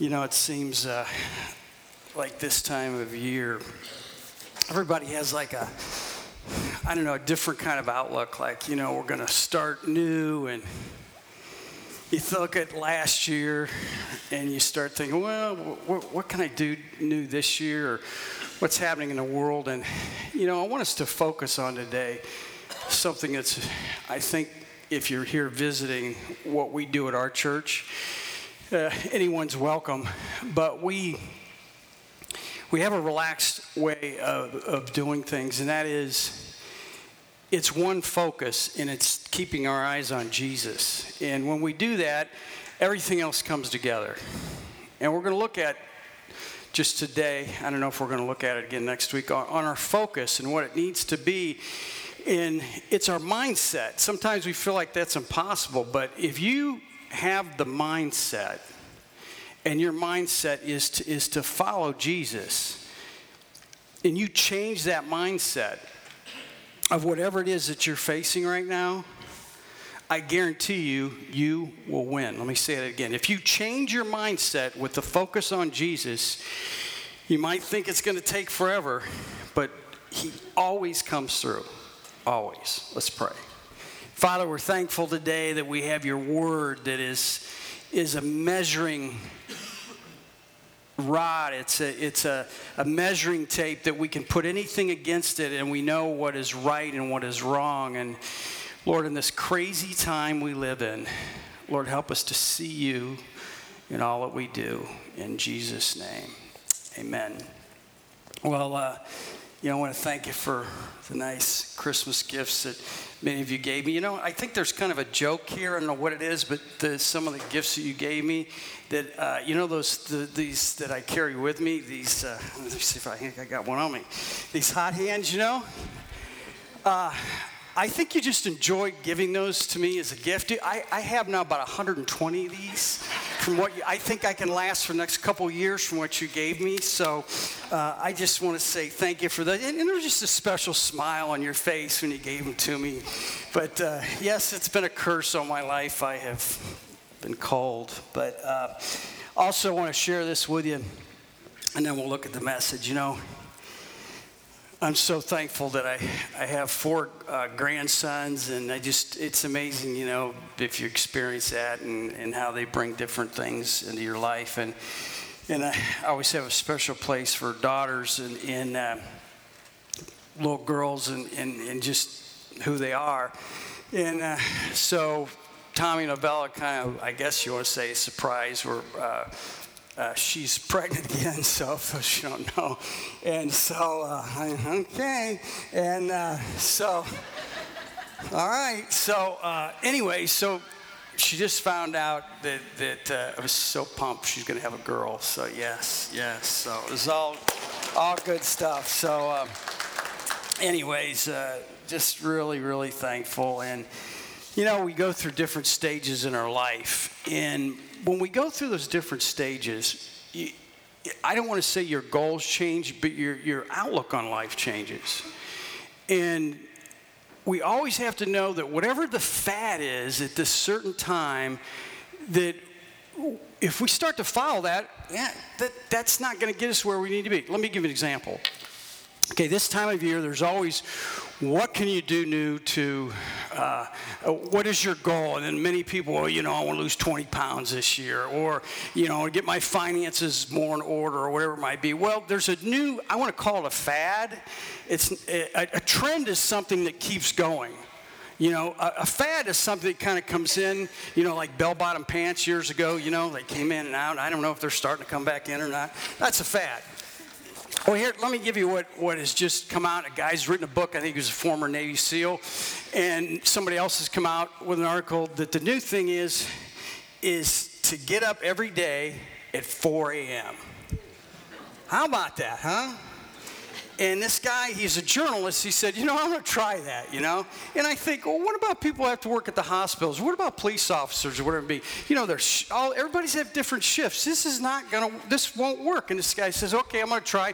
You know, it seems uh, like this time of year, everybody has like a, I don't know, a different kind of outlook. Like, you know, we're going to start new, and you look at last year and you start thinking, well, what, what can I do new this year? Or what's happening in the world? And, you know, I want us to focus on today something that's, I think, if you're here visiting what we do at our church, uh, anyone's welcome. But we we have a relaxed way of, of doing things, and that is it's one focus, and it's keeping our eyes on Jesus. And when we do that, everything else comes together. And we're going to look at just today, I don't know if we're going to look at it again next week, on, on our focus and what it needs to be. And it's our mindset. Sometimes we feel like that's impossible, but if you have the mindset, and your mindset is to, is to follow Jesus, and you change that mindset of whatever it is that you're facing right now, I guarantee you, you will win. Let me say it again. If you change your mindset with the focus on Jesus, you might think it's going to take forever, but He always comes through. Always. Let's pray. Father, we're thankful today that we have your word that is, is a measuring rod. It's, a, it's a, a measuring tape that we can put anything against it and we know what is right and what is wrong. And Lord, in this crazy time we live in, Lord, help us to see you in all that we do. In Jesus' name, amen. Well, uh, you know, I want to thank you for the nice Christmas gifts that many of you gave me. You know, I think there's kind of a joke here. I don't know what it is, but the, some of the gifts that you gave me, that uh, you know, those the, these that I carry with me. These, uh, let me see if I think I got one on me. These hot hands, you know. Uh, I think you just enjoy giving those to me as a gift. I, I have now about 120 of these from what you, I think I can last for the next couple years from what you gave me. So uh, I just want to say thank you for that. And, and there was just a special smile on your face when you gave them to me. But uh, yes, it's been a curse on my life. I have been called. But uh, also want to share this with you, and then we'll look at the message. You know, I'm so thankful that I, I have four uh, grandsons, and I just, it's amazing, you know, if you experience that and, and how they bring different things into your life. And, and I always have a special place for daughters and, and uh, little girls and, and, and just who they are. And uh, so Tommy Novella kind of, I guess you want to say, surprise, were uh, she's pregnant again, so she don't know. And so, uh, okay. And uh, so, all right. So uh, anyway, so she just found out that, that uh, I was so pumped she's going to have a girl. So yes, yes. So it was all, all good stuff. So um, anyways, uh, just really, really thankful. And, you know, we go through different stages in our life. And when we go through those different stages, you, I don't want to say your goals change, but your, your outlook on life changes. And we always have to know that whatever the fad is at this certain time, that if we start to follow that, yeah, that that's not going to get us where we need to be. Let me give an example. Okay, this time of year, there's always what can you do new to, uh, what is your goal? And then many people, well, you know, I want to lose 20 pounds this year, or, you know, get my finances more in order, or whatever it might be. Well, there's a new, I want to call it a fad. It's, a, a trend is something that keeps going. You know, a, a, fad is something that kind of comes in, you know, like bell bottom pants years ago, you know, they came in and out. I don't know if they're starting to come back in or not. That's a fad. Well, here, let me give you what, what has just come out. A guy's written a book, I think he was a former Navy SEAL, and somebody else has come out with an article that the new thing is, is to get up every day at 4 a.m. How about that, huh? And this guy, he's a journalist. He said, You know, I'm going to try that, you know? And I think, Well, what about people who have to work at the hospitals? What about police officers or whatever it be? You know, there's all, everybody's have different shifts. This is not going to, this won't work. And this guy says, Okay, I'm going to try.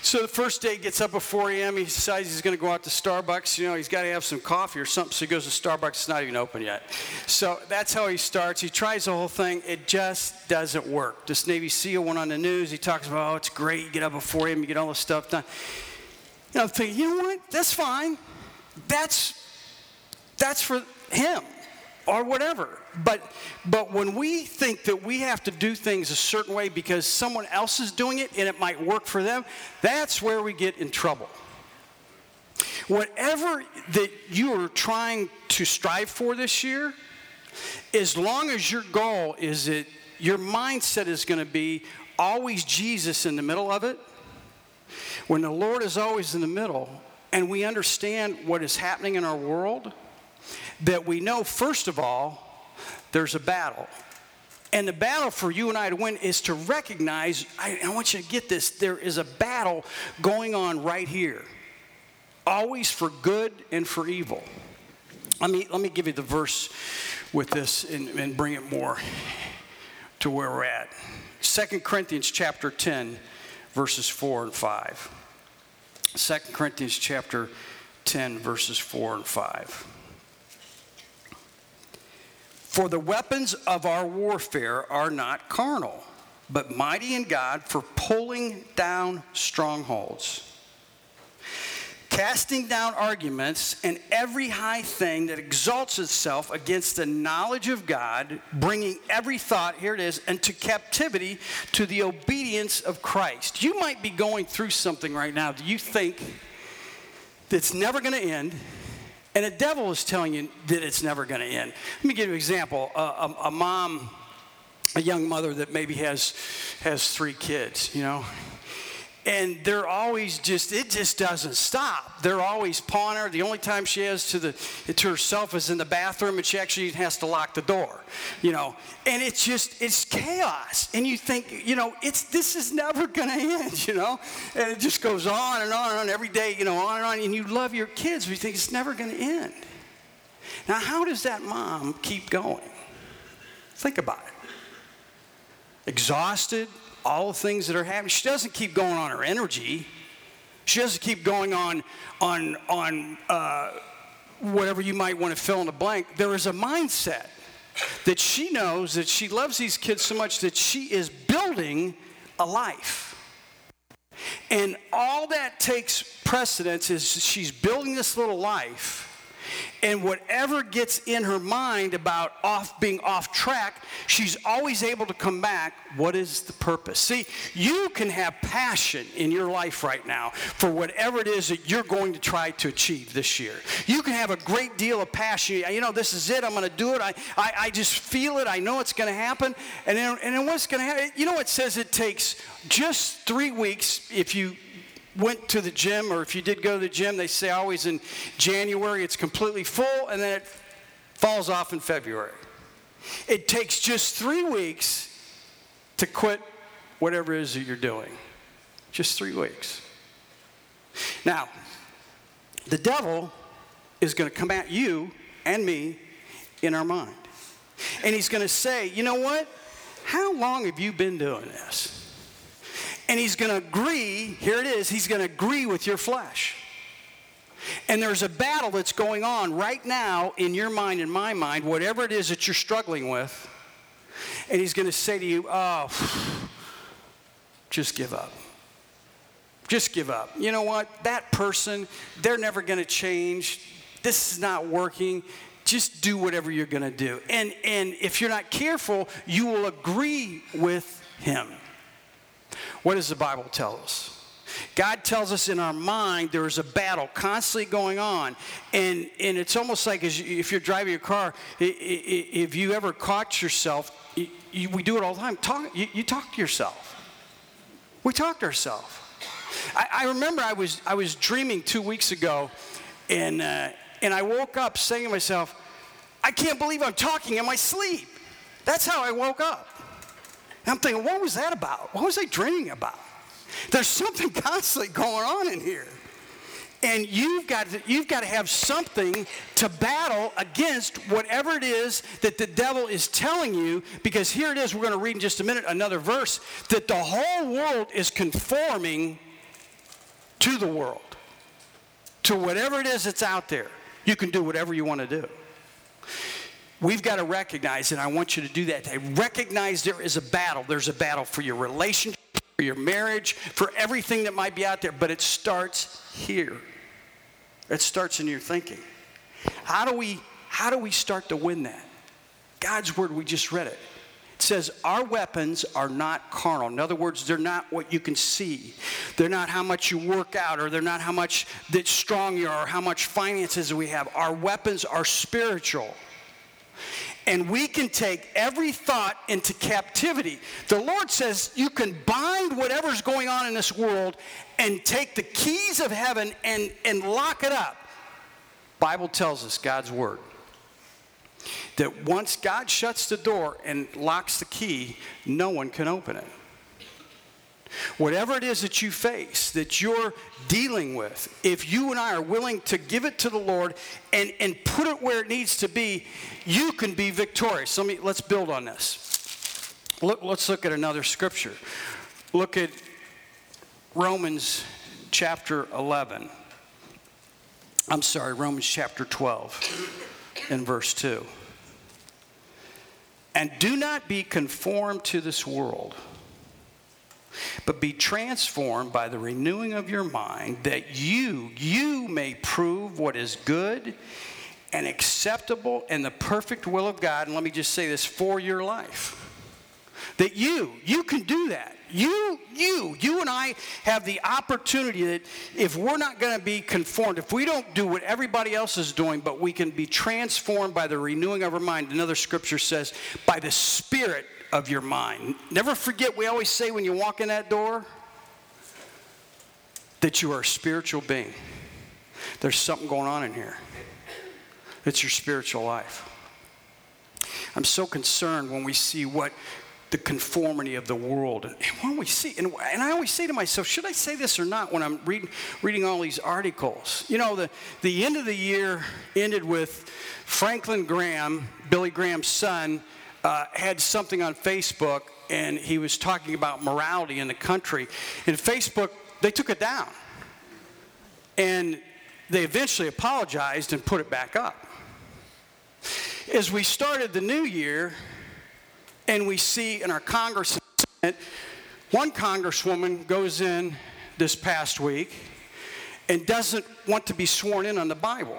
So the first day, he gets up at 4 a.m. He decides he's going to go out to Starbucks. You know, he's got to have some coffee or something. So he goes to Starbucks. It's not even open yet. So that's how he starts. He tries the whole thing. It just doesn't work. This Navy SEAL went on the news. He talks about, Oh, it's great. You get up at 4 a.m., you get all this stuff done. Know, I'm thinking, you know what? That's fine. That's that's for him or whatever. But but when we think that we have to do things a certain way because someone else is doing it and it might work for them, that's where we get in trouble. Whatever that you are trying to strive for this year, as long as your goal is that your mindset is going to be always Jesus in the middle of it, when the Lord is always in the middle and we understand what is happening in our world, that we know, first of all, there's a battle. And the battle for you and I to win is to recognize I, I, want you to get this there is a battle going on right here, always for good and for evil. Let me, let me give you the verse with this and, and bring it more to where we're at. 2 Corinthians chapter 10, verses 4 and 5. 2 Corinthians chapter 10, verses 4 and 5. For the weapons of our warfare are not carnal, but mighty in God for pulling down strongholds casting down arguments and every high thing that exalts itself against the knowledge of God, bringing every thought, here it is, into captivity to the obedience of Christ. You might be going through something right now. Do you think that's never going to end? And the devil is telling you that it's never going to end. Let me give you an example. A, a mom, a young mother that maybe has has three kids, you know, and they're always just it just doesn't stop. They're always pawing her. The only time she has to the to herself is in the bathroom and she actually has to lock the door you know. And it's just it's chaos. And you think you know it's this is never going to end you know. And it just goes on and on and on every day you know on and on. And you love your kids but you think it's never going to end. Now how does that mom keep going? Think about it. Exhausted all the things that are happening. She doesn't keep going on her energy. She doesn't keep going on on on uh, whatever you might want to fill in the blank. There is a mindset that she knows that she loves these kids so much that she is building a life. And all that takes precedence is she's building this little life and whatever gets in her mind about off being off track, she's always able to come back. What is the purpose? See, you can have passion in your life right now for whatever it is that you're going to try to achieve this year. You can have a great deal of passion. You know, this is it. I'm going to do it. I, I, I just feel it. I know it's going to happen. And then, and then what's going to happen? You know, it says it takes just three weeks if you went to the gym, or if you did go to the gym, they say always in January it's completely full and then it falls off in February. It takes just three weeks to quit whatever it is that you're doing. Just three weeks. Now, the devil is going to come at you and me in our mind. And he's going to say, you know what? How long have you been doing this? And he's going to agree, here it is, he's going to agree with your flesh. And there's a battle that's going on right now in your mind and my mind, whatever it is that you're struggling with. And he's going to say to you, oh, just give up. Just give up. You know what? That person, they're never going to change. This is not working. Just do whatever you're going to do. And, and if you're not careful, you will agree with him. What does the Bible tell us? God tells us in our mind there is a battle constantly going on. And, and it's almost like if you're driving your car, if you ever caught yourself, we do it all the time. Talk, you, talk to yourself. We talk to ourselves. I, I, remember I was, I was dreaming two weeks ago, and, uh, and I woke up saying to myself, I can't believe I'm talking in my sleep. That's how I woke up. And I'm thinking, what was that about? What was I dreaming about? There's something constantly going on in here. And you've got, to, you've got to have something to battle against whatever it is that the devil is telling you, because here it is, we're going to read in just a minute another verse, that the whole world is conforming to the world, to whatever it is that's out there. You can do whatever you want to do. We've got to recognize, and I want you to do that. I recognize there is a battle. There's a battle for your relationship, for your marriage, for everything that might be out there, but it starts here. It starts in your thinking. How do we how do we start to win that? God's word, we just read it. It says, Our weapons are not carnal. In other words, they're not what you can see. They're not how much you work out, or they're not how much that strong you are, or how much finances we have. Our weapons are spiritual and we can take every thought into captivity. The Lord says you can bind whatever's going on in this world and take the keys of heaven and, and lock it up. Bible tells us God's word that once God shuts the door and locks the key, no one can open it. Whatever it is that you face, that you're dealing with, if you and I are willing to give it to the Lord and, and put it where it needs to be, you can be victorious. Let me, let's build on this. Look, let's look at another scripture. Look at Romans chapter 11. I'm sorry, Romans chapter 12 and verse 2. And do not be conformed to this world but be transformed by the renewing of your mind that you you may prove what is good and acceptable and the perfect will of God. And let me just say this for your life that you you can do that. You you you and I have the opportunity that if we're not going to be conformed if we don't do what everybody else is doing but we can be transformed by the renewing of our mind. Another scripture says by the spirit of your mind. Never forget, we always say when you walk in that door that you are a spiritual being. There's something going on in here. It's your spiritual life. I'm so concerned when we see what the conformity of the world. And when we see, and, and, I always say to myself, should I say this or not when I'm reading, reading all these articles? You know, the, the end of the year ended with Franklin Graham, Billy Graham's son, uh, had something on Facebook and he was talking about morality in the country. And Facebook, they took it down. And they eventually apologized and put it back up. As we started the new year, and we see in our Congress, one congresswoman goes in this past week and doesn't want to be sworn in on the Bible.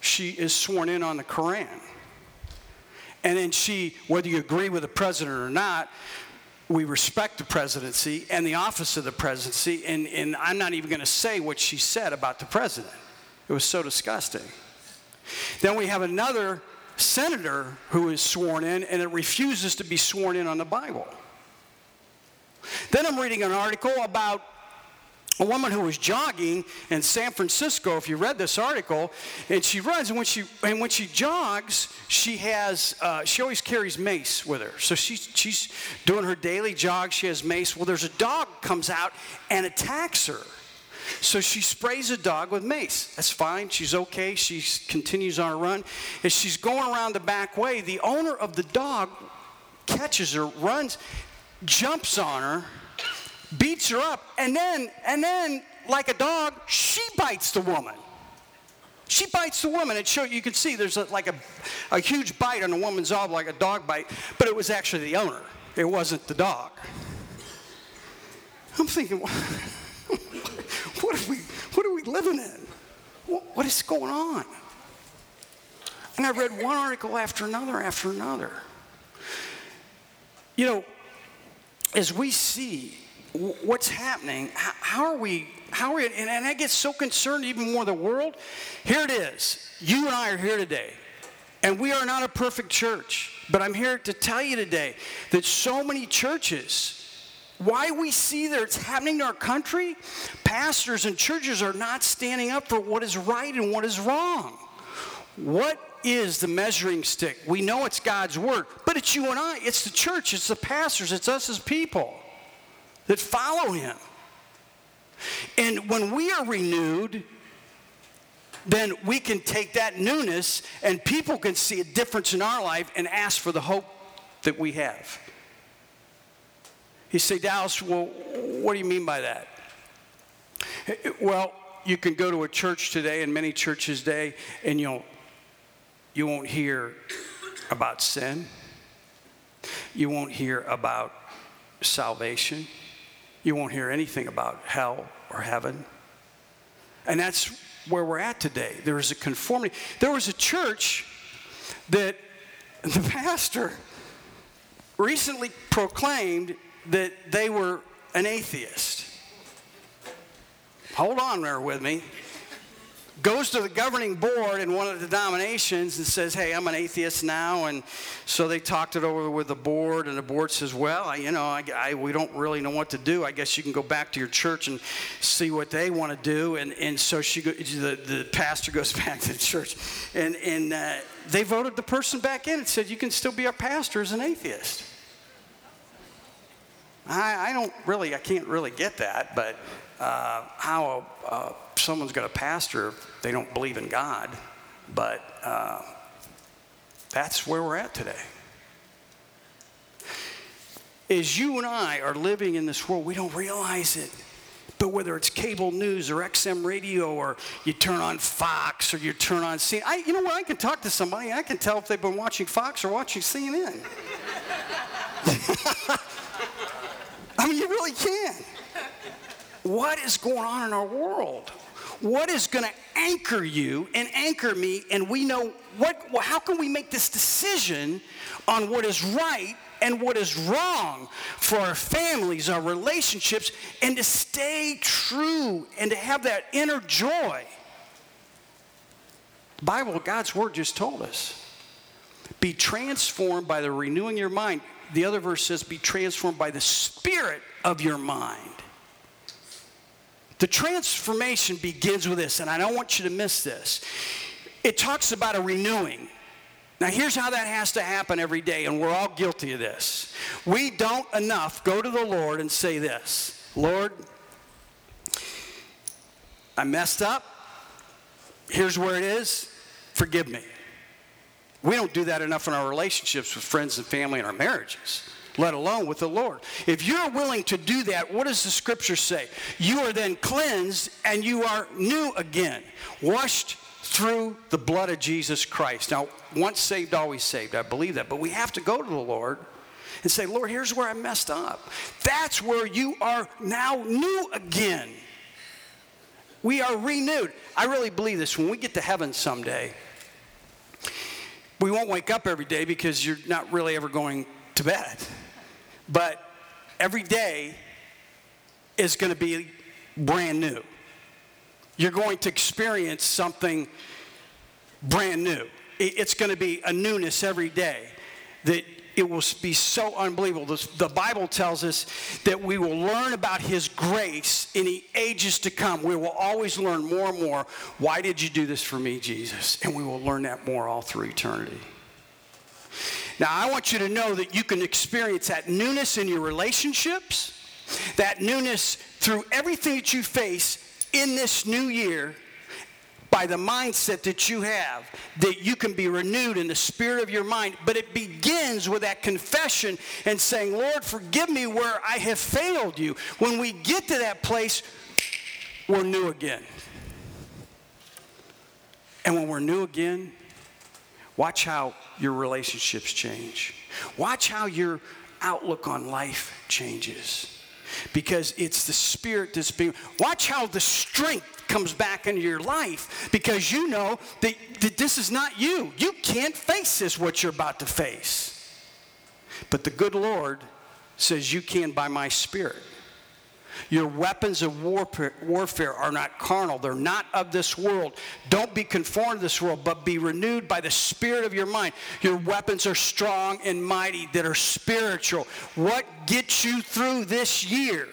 She is sworn in on the Koran. And then she, whether you agree with the president or not, we respect the presidency and the office of the presidency. And, and I'm not even going to say what she said about the president. It was so disgusting. Then we have another senator who is sworn in and it refuses to be sworn in on the Bible. Then I'm reading an article about a woman who was jogging in San Francisco, if you read this article, and she runs, and when she, and when she jogs, she has, uh, she always carries mace with her. So she's, she's doing her daily jog, she has mace. Well, there's a dog comes out and attacks her. So she sprays a dog with mace. That's fine. She's okay. She continues on her run. As she's going around the back way, the owner of the dog catches her, runs, jumps on her, beats her up, and then, and then, like a dog, she bites the woman. She bites the woman. It show you can see there's a, like a, a huge bite on a woman's arm, like a dog bite, but it was actually the owner. It wasn't the dog. I'm thinking, what are we, what are we living in? what, what is going on? And I read one article after another after another. You know, as we see what's happening? How, are we? How are we? And, and I get so concerned, even more the world. Here it is. You and I are here today, and we are not a perfect church. But I'm here to tell you today that so many churches, why we see that it's happening in our country, pastors and churches are not standing up for what is right and what is wrong. What is the measuring stick? We know it's God's word, but it's you and I, it's the church, it's the pastors, it's us as people that follow him. And when we are renewed, then we can take that newness and people can see a difference in our life and ask for the hope that we have. You say, Dallas, well, what do you mean by that? Well, you can go to a church today, and many churches today, and you'll you won't hear about sin. You won't hear about salvation. You won't hear anything about hell or heaven. And that's where we're at today. There is a conformity. There was a church that the pastor recently proclaimed that they were an atheist. Hold on there with me goes to the governing board in one of the denominations and says, Hey, I'm an atheist now. And so they talked it over with the board, and the board says, Well, I, you know, I, I, we don't really know what to do. I guess you can go back to your church and see what they want to do. And, and so she go, the, the pastor goes back to the church. And, and uh, they voted the person back in and said, You can still be our pastor as an atheist. I, I don't really, I can't really get that, but uh, how uh, someone's got a pastor if they don't believe in God. But uh, that's where we're at today. As you and I are living in this world, we don't realize it. But whether it's cable news or XM radio or you turn on Fox or you turn on CNN, I, you know what? I can talk to somebody. I can tell if they've been watching Fox or watching CNN. I mean, you really can what is going on in our world? What is going to anchor you and anchor me? And we know what, how can we make this decision on what is right and what is wrong for our families, our relationships, and to stay true and to have that inner joy? The Bible, God's Word just told us. Be transformed by the renewing of your mind. The other verse says, be transformed by the spirit of your mind. The transformation begins with this, and I don't want you to miss this. It talks about a renewing. Now, here's how that has to happen every day, and we're all guilty of this. We don't enough go to the Lord and say this Lord, I messed up. Here's where it is. Forgive me. We don't do that enough in our relationships with friends and family and our marriages let alone with the Lord. If you're willing to do that, what does the scripture say? You are then cleansed and you are new again, washed through the blood of Jesus Christ. Now, once saved, always saved. I believe that. But we have to go to the Lord and say, Lord, here's where I messed up. That's where you are now new again. We are renewed. I really believe this. When we get to heaven someday, we won't wake up every day because you're not really ever going to bed. But every day is going to be brand new. You're going to experience something brand new. It's going to be a newness every day that it will be so unbelievable. The Bible tells us that we will learn about His grace in the ages to come. We will always learn more and more. Why did you do this for me, Jesus? And we will learn that more all through eternity. Now, I want you to know that you can experience that newness in your relationships, that newness through everything that you face in this new year by the mindset that you have, that you can be renewed in the spirit of your mind. But it begins with that confession and saying, Lord, forgive me where I have failed you. When we get to that place, we're new again. And when we're new again, watch how your relationships change. Watch how your outlook on life changes. Because it's the spirit that's being. Watch how the strength comes back into your life because you know that, that this is not you. You can't face this, what you're about to face. But the good Lord says, You can by my spirit. Your weapons of warfare are not carnal. They're not of this world. Don't be conformed to this world, but be renewed by the spirit of your mind. Your weapons are strong and mighty that are spiritual. What gets you through this year?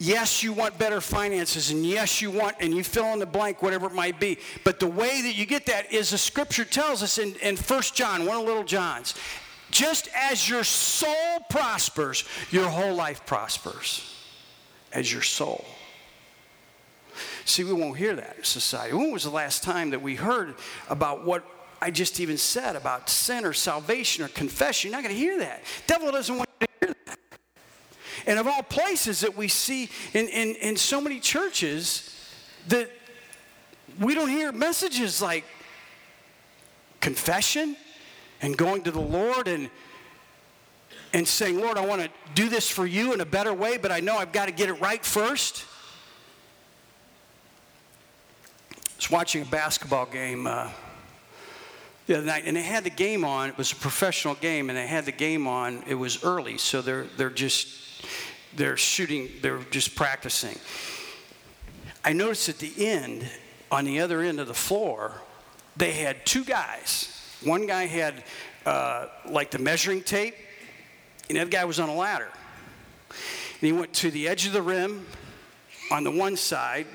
Yes, you want better finances, and yes, you want, and you fill in the blank, whatever it might be. But the way that you get that is the scripture tells us in, in 1 John, one of little John's, just as your soul prospers, your whole life prospers. as your soul. See, we won't hear that in society. When was the last time that we heard about what I just even said about sin or salvation or confession? You're not going to hear that. Devil doesn't want you to hear that. And of all places that we see in, in, in so many churches, that we don't hear messages like confession and going to the Lord and and saying, Lord, I want to do this for you in a better way, but I know I've got to get it right first. I was watching a basketball game uh, the other night, and they had the game on. It was a professional game, and they had the game on. It was early, so they're they're just they're shooting. They're just practicing. I noticed at the end, on the other end of the floor, they had two guys. One guy had uh, like the measuring tape, and other guy was on a ladder. And he went to the edge of the rim on the one side.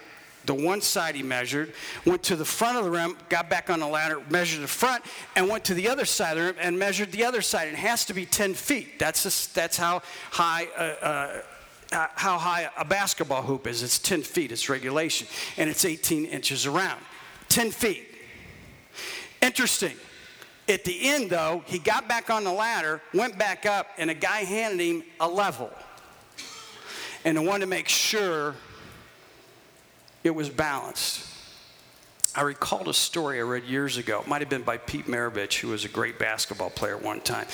The one side he measured, went to the front of the rim, got back on the ladder, measured the front, and went to the other side of the rim and measured the other side. It has to be 10 feet. That's, just, that's how high uh, uh, uh, how high a basketball hoop is. It's 10 feet, it's regulation, and it's 18 inches around. 10 feet. Interesting. At the end, though, he got back on the ladder, went back up, and a guy handed him a level. And I wanted to make sure it was balanced. I recalled a story I read years ago. It might have been by Pete Maravich, who was a great basketball player one time.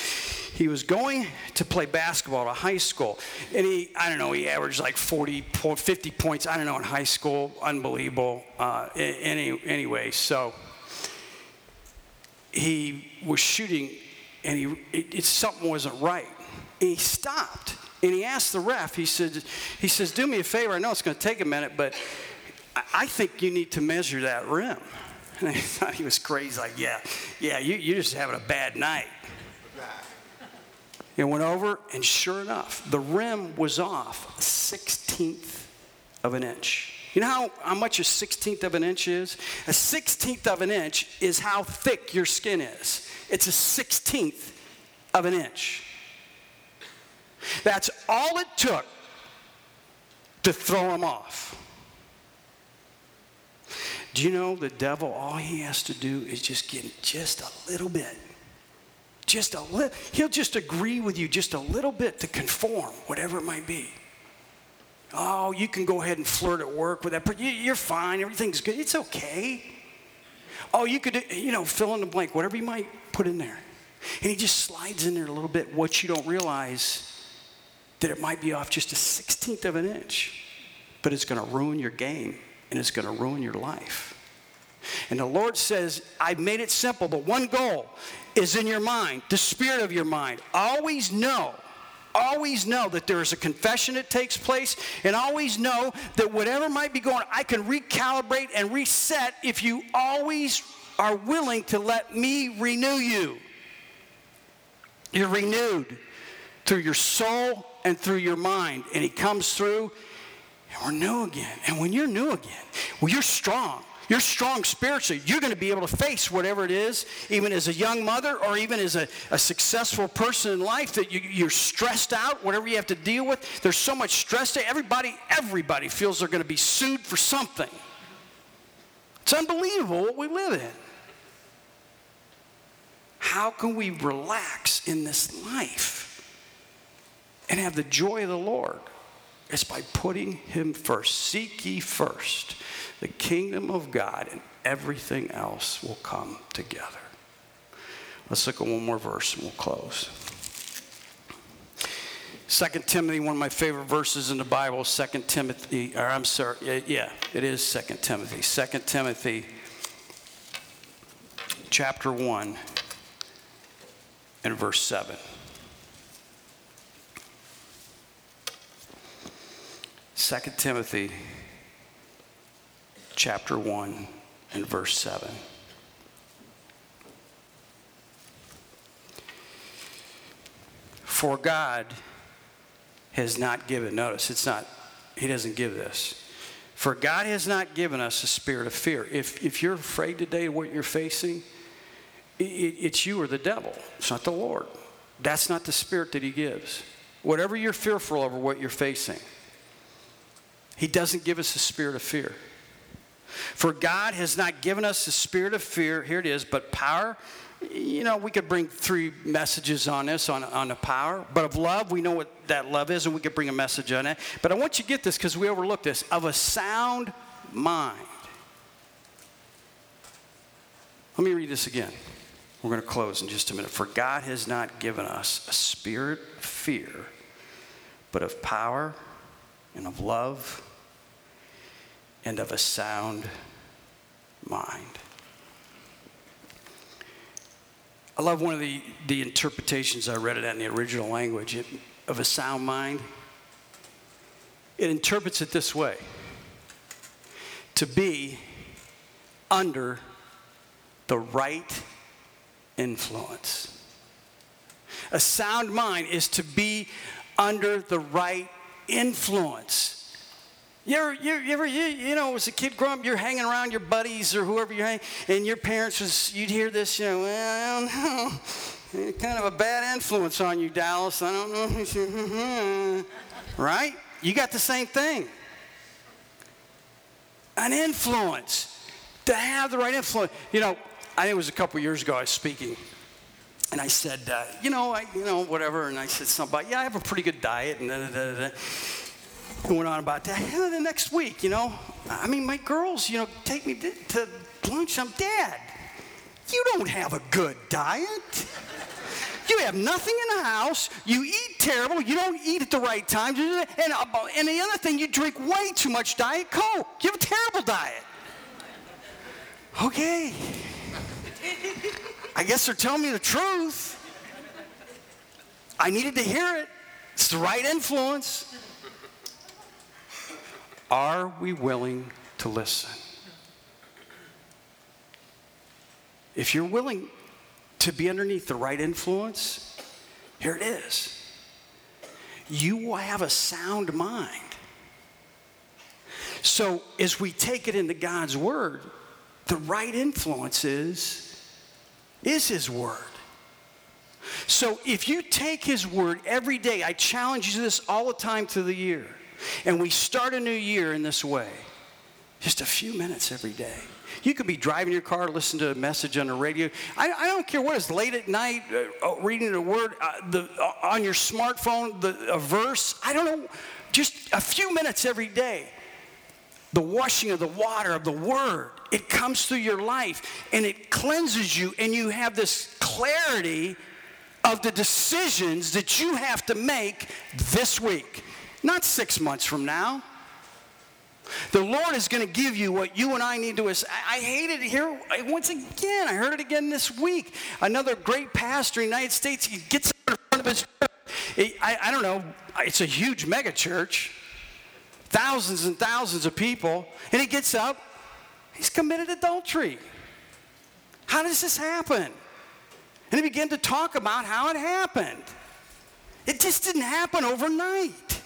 He was going to play basketball at a high school, and he, I don't know, he averaged like 40, 50 points, I don't know, in high school. Unbelievable. Uh, any, anyway, so he was shooting, and he, it, it, something wasn't right. And he stopped, and he asked the ref, he said, he says, do me a favor, I know it's going to take a minute, but I think you need to measure that rim. And I thought he was crazy, like, yeah, yeah, you, you're just having a bad night. It went over, and sure enough, the rim was off a sixteenth of an inch. You know how, how much a sixteenth of an inch is? A sixteenth of an inch is how thick your skin is. It's a sixteenth of an inch. That's all it took to throw him off. Do you know the devil, all he has to do is just get just a little bit. Just a little, he'll just agree with you just a little bit to conform, whatever it might be. Oh, you can go ahead and flirt at work with that. But you're fine. Everything's good. It's okay. Oh, you could, you know, fill in the blank, whatever you might put in there. And he just slides in there a little bit. What you don't realize that it might be off just a sixteenth of an inch, but it's going to ruin your game and it's going to ruin your life. And the Lord says, I've made it simple, but one goal is in your mind, the spirit of your mind. Always know, always know that there is a confession that takes place, and always know that whatever might be going I can recalibrate and reset if you always are willing to let me renew you. You're renewed through your soul and through your mind, and He comes through and we're new again. And when you're new again, well, you're strong. You're strong spiritually. You're going to be able to face whatever it is, even as a young mother or even as a, a successful person in life that you, are stressed out, whatever you have to deal with. There's so much stress. To, everybody, everybody feels they're going to be sued for something. It's unbelievable what we live in. How can we relax in this life and have the joy of the Lord? It's by putting Him first. Seek ye first the kingdom of God, and everything else will come together. Let's look at one more verse and we'll close. 2 Timothy, one of my favorite verses in the Bible, 2 Timothy, or I'm sorry, yeah, it is 2 Timothy. 2 Timothy chapter 1 and verse 7. 2 Timothy chapter 1 and verse 7. For God has not given, notice, it's not, He doesn't give this. For God has not given us a spirit of fear. If, if you're afraid today of what you're facing, it, it's you or the devil. It's not the Lord. That's not the spirit that He gives. Whatever you're fearful over what you're facing, He doesn't give us a spirit of fear. For God has not given us a spirit of fear, here it is, but power. You know, we could bring three messages on this, on, on the power, but of love, we know what that love is, and we could bring a message on it. But I want you to get this because we overlook this of a sound mind. Let me read this again. We're going to close in just a minute. For God has not given us a spirit of fear, but of power and of love and of a sound mind. I love one of the, the interpretations I read it in the original language of a sound mind. It interprets it this way to be under the right influence. A sound mind is to be under the right influence. You ever, you, you ever, you, you know, as a kid growing up, you're hanging around your buddies or whoever you're hanging, and your parents was, you'd hear this, you know, well, I don't know, kind of a bad influence on you, Dallas. I don't know, right? You got the same thing. An influence. To have the right influence. You know, I think it was a couple years ago I was speaking, and I said, uh, you know, I, you know, whatever, and I said something about, yeah, I have a pretty good diet, and da, da, da, going on about that. The next week, you know, I mean, my girls, you know, take me to, to lunch. I'm dad. You don't have a good diet. You have nothing in the house. You eat terrible. You don't eat at the right time. And, uh, and the other thing, you drink way too much Diet Coke. You have a terrible diet. Okay. I guess they're telling me the truth. I needed to hear it. It's the right influence. Are we willing to listen? If you're willing to be underneath the right influence, here it is. You will have a sound mind. So, as we take it into God's Word, the right influence is, is His Word. So, if you take His Word every day, I challenge you this all the time through the year and we start a new year in this way, just a few minutes every day. You could be driving your car, listen to a message on the radio. I, I don't care what it's late at night, uh, uh reading a word uh, the, uh, on your smartphone, the, a verse. I don't know, just a few minutes every day. The washing of the water of the word, it comes through your life and it cleanses you, and you have this clarity of the decisions that you have to make this week not six months from now. The Lord is going to give you what you and I need to. I, I hate it here once again. I heard it again this week. Another great pastor in the United States, he gets up in front of his church. I, I don't know, it's a huge mega church, thousands and thousands of people, and he gets up, he's committed adultery. How does this happen? And he began to talk about how it happened. It just didn't happen overnight.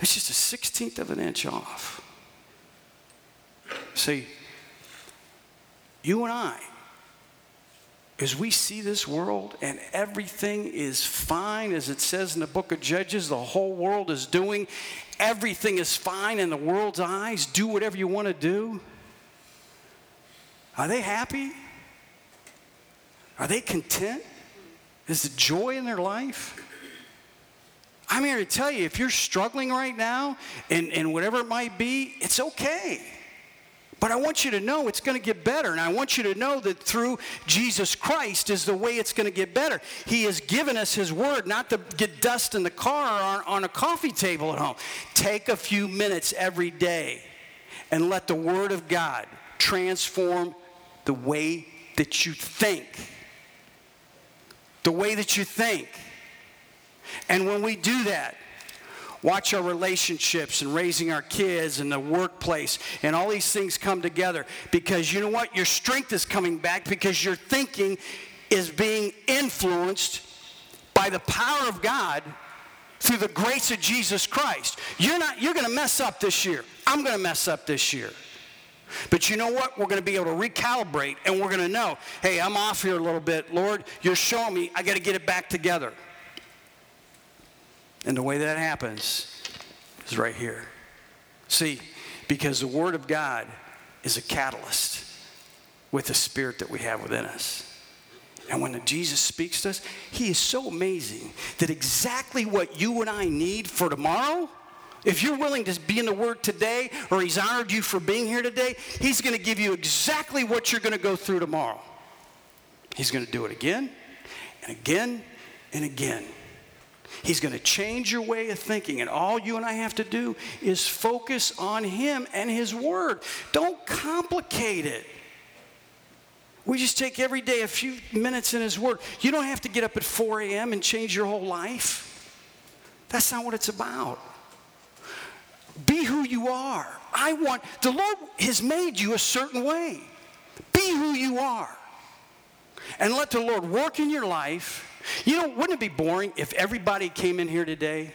It's just a 16th of an inch off. See, you and I, as we see this world and everything is fine, as it says in the book of Judges, the whole world is doing, everything is fine in the world's eyes, do whatever you want to do. Are they happy? Are they content? Is the joy in their life? I'm here to tell you if you're struggling right now and, and whatever it might be, it's okay. But I want you to know it's going to get better. And I want you to know that through Jesus Christ is the way it's going to get better. He has given us His Word not to get dust in the car or on, on a coffee table at home. Take a few minutes every day and let the Word of God transform the way that you think. The way that you think. And when we do that, watch our relationships and raising our kids and the workplace and all these things come together because you know what? Your strength is coming back because your thinking is being influenced by the power of God through the grace of Jesus Christ. You're not you're going to mess up this year. I'm going to mess up this year. But you know what? We're going to be able to recalibrate and we're going to know, hey, I'm off here a little bit. Lord, you're showing me I got to get it back together. And the way that happens is right here. See, because the Word of God is a catalyst with the Spirit that we have within us. And when Jesus speaks to us, He is so amazing that exactly what you and I need for tomorrow, if you're willing to be in the Word today, or He's honored you for being here today, He's going to give you exactly what you're going to go through tomorrow. He's going to do it again and again and again. He's going to change your way of thinking, and all you and I have to do is focus on Him and His Word. Don't complicate it. We just take every day a few minutes in His Word. You don't have to get up at 4 a.m. and change your whole life. That's not what it's about. Be who you are. I want, the Lord has made you a certain way. Be who you are. And let the Lord work in your life. You know, wouldn't it be boring if everybody came in here today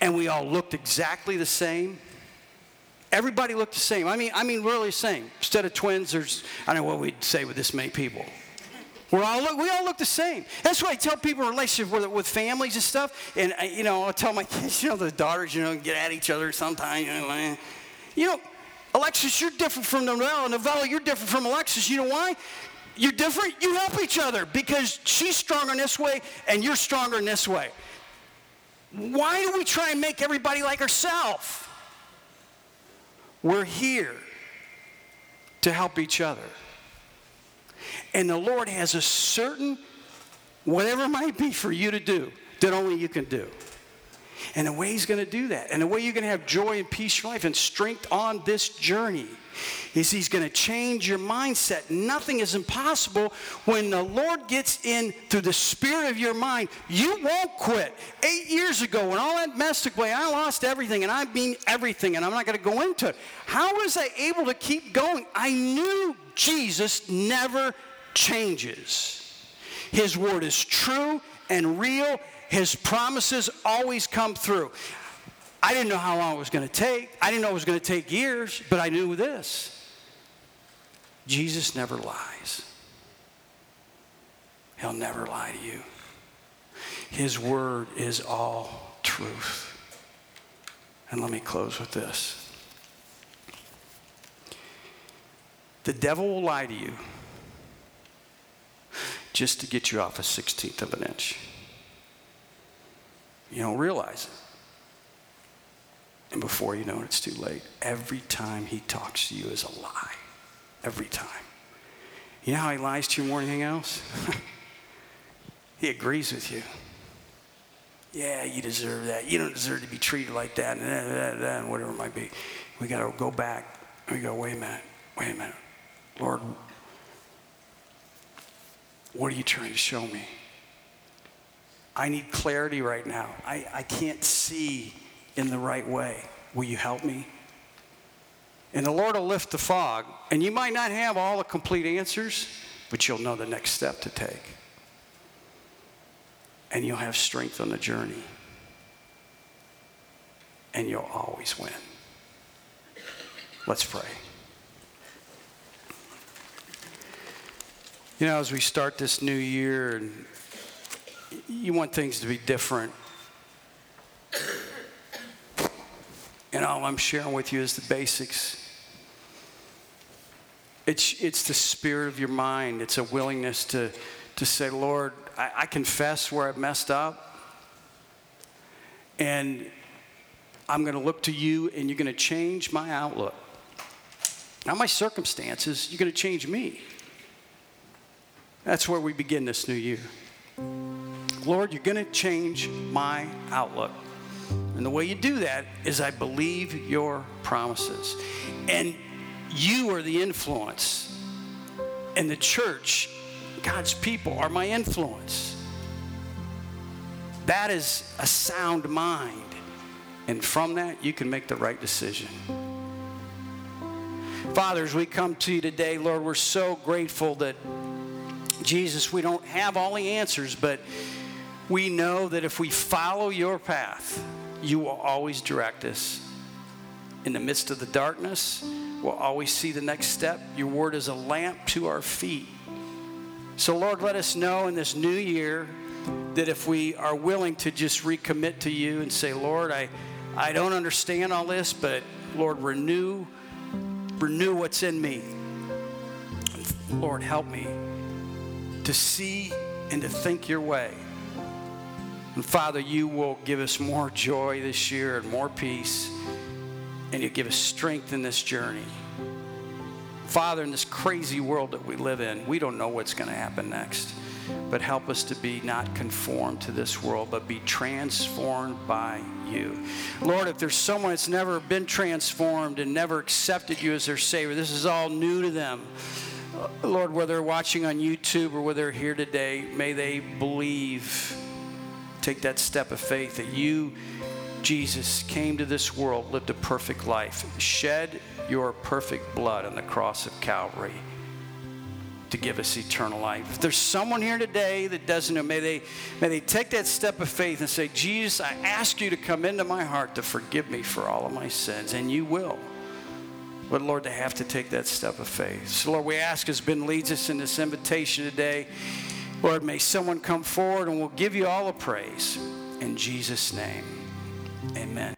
and we all looked exactly the same? Everybody looked the same. I mean, I mean, really the same. Instead of twins, there's, I don't know what we'd say with this many people. We're all look, we all look the same. That's why I tell people in relationships with, with families and stuff. And, uh, you know, I'll tell my kids, you know, the daughters, you know, get at each other sometimes. You know, you know Alexis, you're different from Novella. Novella, you're different from Alexis. You know why? You're different. You help each other because she's stronger in this way and you're stronger in this way. Why do we try and make everybody like ourselves? We're here to help each other. And the Lord has a certain, whatever it might be for you to do, that only you can do. And the way He's going to do that, and the way you're going to have joy and peace in life and strength on this journey is he's going to change your mindset. Nothing is impossible when the Lord gets in through the spirit of your mind. You won't quit. Eight years ago, when all that messed away, I lost everything, and I mean everything, and I'm not going to go into it. How was I able to keep going? I knew Jesus never changes. His word is true and real. His promises always come through. I didn't know how long it was going to take. I didn't know it was going to take years, but I knew this Jesus never lies. He'll never lie to you. His word is all truth. And let me close with this. The devil will lie to you just to get you off a 16th of an inch. You don't realize it. And before you know it, it's too late. Every time he talks to you is a lie. Every time. You know how he lies to you more than anything else? he agrees with you. Yeah, you deserve that. You don't deserve to be treated like that, and, and whatever it might be. We got to go back. We go, wait a minute, wait a minute. Lord, what are you trying to show me? I need clarity right now. I, I can't see in the right way. Will you help me? And the Lord will lift the fog. And you might not have all the complete answers, but you'll know the next step to take. And you'll have strength on the journey. And you'll always win. Let's pray. You know, as we start this new year, and you want things to be different. And all I'm sharing with you is the basics. It's, it's the spirit of your mind. It's a willingness to, to say, Lord, I, I confess where I've messed up. And I'm going to look to you, and you're going to change my outlook. Not my circumstances, you're going to change me. That's where we begin this new year. Lord, you're going to change my outlook. And the way you do that is I believe your promises. And you are the influence. And the church, God's people, are my influence. That is a sound mind. And from that, you can make the right decision. Fathers, we come to you today, Lord, we're so grateful that, Jesus, we don't have all the answers, but we know that if we follow your path, you will always direct us. In the midst of the darkness, we'll always see the next step. Your word is a lamp to our feet. So, Lord, let us know in this new year that if we are willing to just recommit to you and say, Lord, I, I don't understand all this, but Lord, renew, renew what's in me. Lord, help me to see and to think your way. And Father, you will give us more joy this year and more peace, and you give us strength in this journey. Father, in this crazy world that we live in, we don't know what's going to happen next. But help us to be not conformed to this world, but be transformed by you. Lord, if there's someone that's never been transformed and never accepted you as their Savior, this is all new to them. Lord, whether they're watching on YouTube or whether they're here today, may they believe, take that step of faith that you, Jesus, came to this world, lived a perfect life, shed your perfect blood on the cross of Calvary to give us eternal life. If there's someone here today that doesn't know, may they, may they take that step of faith and say, Jesus, I ask you to come into my heart to forgive me for all of my sins, and you will. But Lord, they have to take that step of faith. So, Lord, we ask as Ben leads us in this invitation today, Lord, may someone come forward and we'll give you all the praise. In Jesus' name, amen.